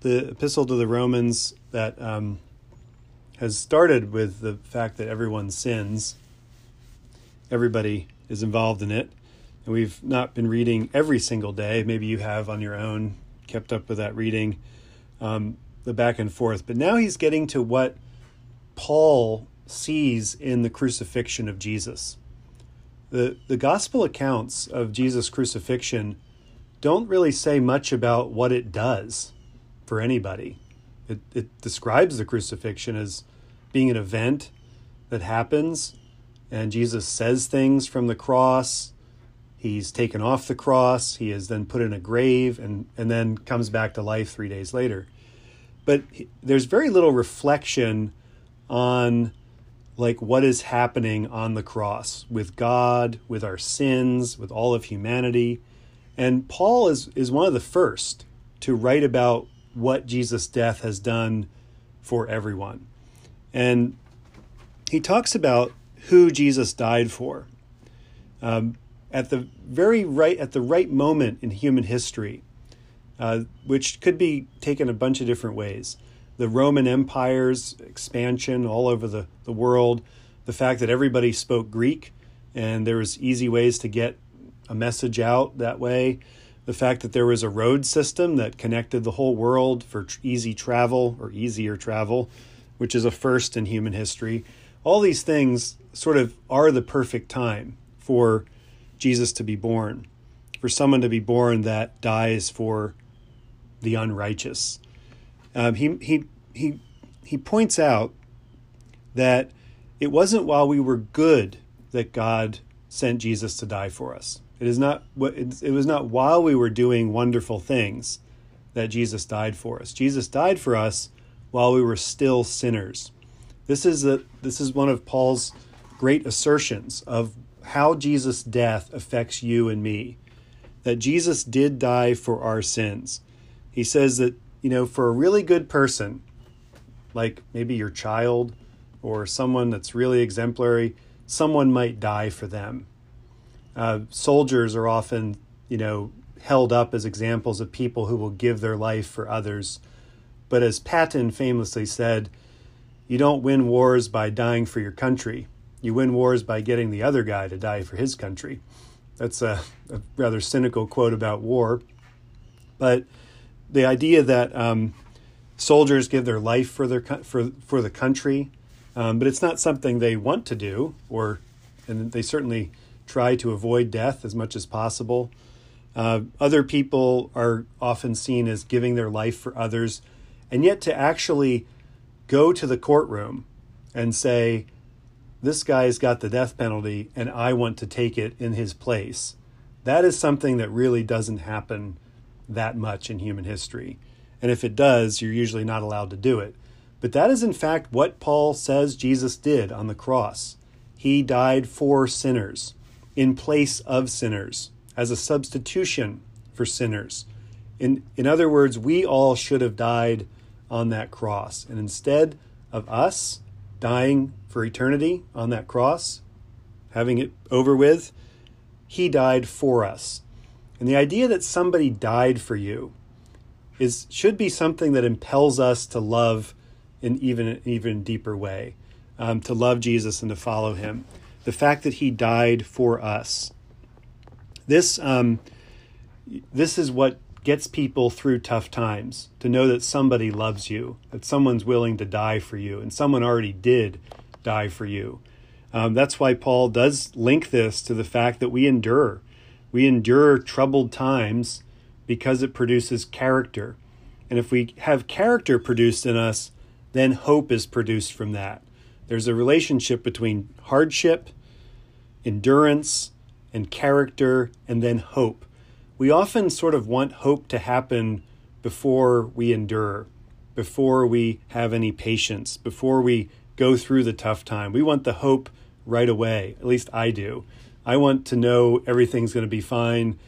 The epistle to the Romans that um, has started with the fact that everyone sins. Everybody is involved in it. And we've not been reading every single day. Maybe you have on your own kept up with that reading, um, the back and forth. But now he's getting to what Paul sees in the crucifixion of Jesus. The, the gospel accounts of Jesus' crucifixion don't really say much about what it does for anybody. It, it describes the crucifixion as being an event that happens, and Jesus says things from the cross. He's taken off the cross. He is then put in a grave and, and then comes back to life three days later. But there's very little reflection on like what is happening on the cross with God, with our sins, with all of humanity. And Paul is, is one of the first to write about what Jesus' death has done for everyone. And he talks about who Jesus died for. Um, at the very right at the right moment in human history, uh, which could be taken a bunch of different ways. The Roman Empire's expansion all over the, the world, the fact that everybody spoke Greek and there was easy ways to get a message out that way, the fact that there was a road system that connected the whole world for easy travel or easier travel, which is a first in human history. All these things sort of are the perfect time for Jesus to be born, for someone to be born that dies for the unrighteous. Um, he, he, he, he points out that it wasn't while we were good that God sent Jesus to die for us. It is not it was not while we were doing wonderful things that Jesus died for us. Jesus died for us while we were still sinners. This is a, this is one of Paul's great assertions of how Jesus' death affects you and me. That Jesus did die for our sins. He says that, you know, for a really good person, like maybe your child or someone that's really exemplary, someone might die for them. Uh, soldiers are often, you know, held up as examples of people who will give their life for others. But as Patton famously said, you don't win wars by dying for your country. You win wars by getting the other guy to die for his country. That's a, a rather cynical quote about war. But the idea that um, soldiers give their life for their for for the country, um, but it's not something they want to do, or and they certainly try to avoid death as much as possible. Uh, other people are often seen as giving their life for others, and yet to actually go to the courtroom and say, this guy's got the death penalty and I want to take it in his place. That is something that really doesn't happen that much in human history. And if it does, you're usually not allowed to do it. But that is, in fact, what Paul says Jesus did on the cross. He died for sinners, in place of sinners, as a substitution for sinners. In, in other words, we all should have died on that cross. And instead of us dying for eternity on that cross, having it over with, he died for us. And the idea that somebody died for you is should be something that impels us to love in even an even deeper way, um, to love Jesus and to follow him. The fact that he died for us. This um, this is what gets people through tough times to know that somebody loves you, that someone's willing to die for you, and someone already did die for you. Um, that's why Paul does link this to the fact that we endure. We endure troubled times because it produces character. And if we have character produced in us, then hope is produced from that. There's a relationship between hardship, endurance, and character, and then hope. We often sort of want hope to happen before we endure, before we have any patience, before we go through the tough time. We want the hope right away. At least I do. I want to know everything's going to be fine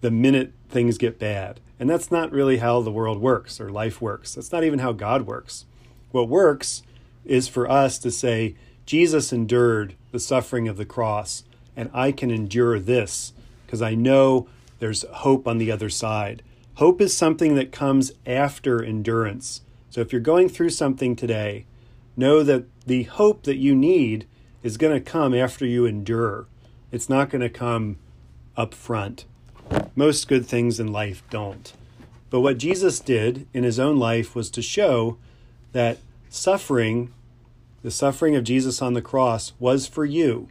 the minute things get bad. And that's not really how the world works or life works. That's not even how God works. What works is for us to say, Jesus endured the suffering of the cross, and I can endure this because I know there's hope on the other side. Hope is something that comes after endurance. So if you're going through something today, know that the hope that you need is going to come after you endure. It's not going to come up front. Most good things in life don't. But what Jesus did in his own life was to show that suffering, the suffering of Jesus on the cross, was for you.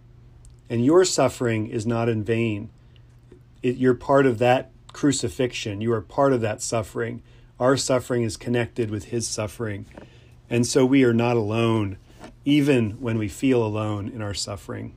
And your suffering is not in vain. It, you're part of that crucifixion, you are part of that suffering. Our suffering is connected with his suffering. And so we are not alone, even when we feel alone in our suffering.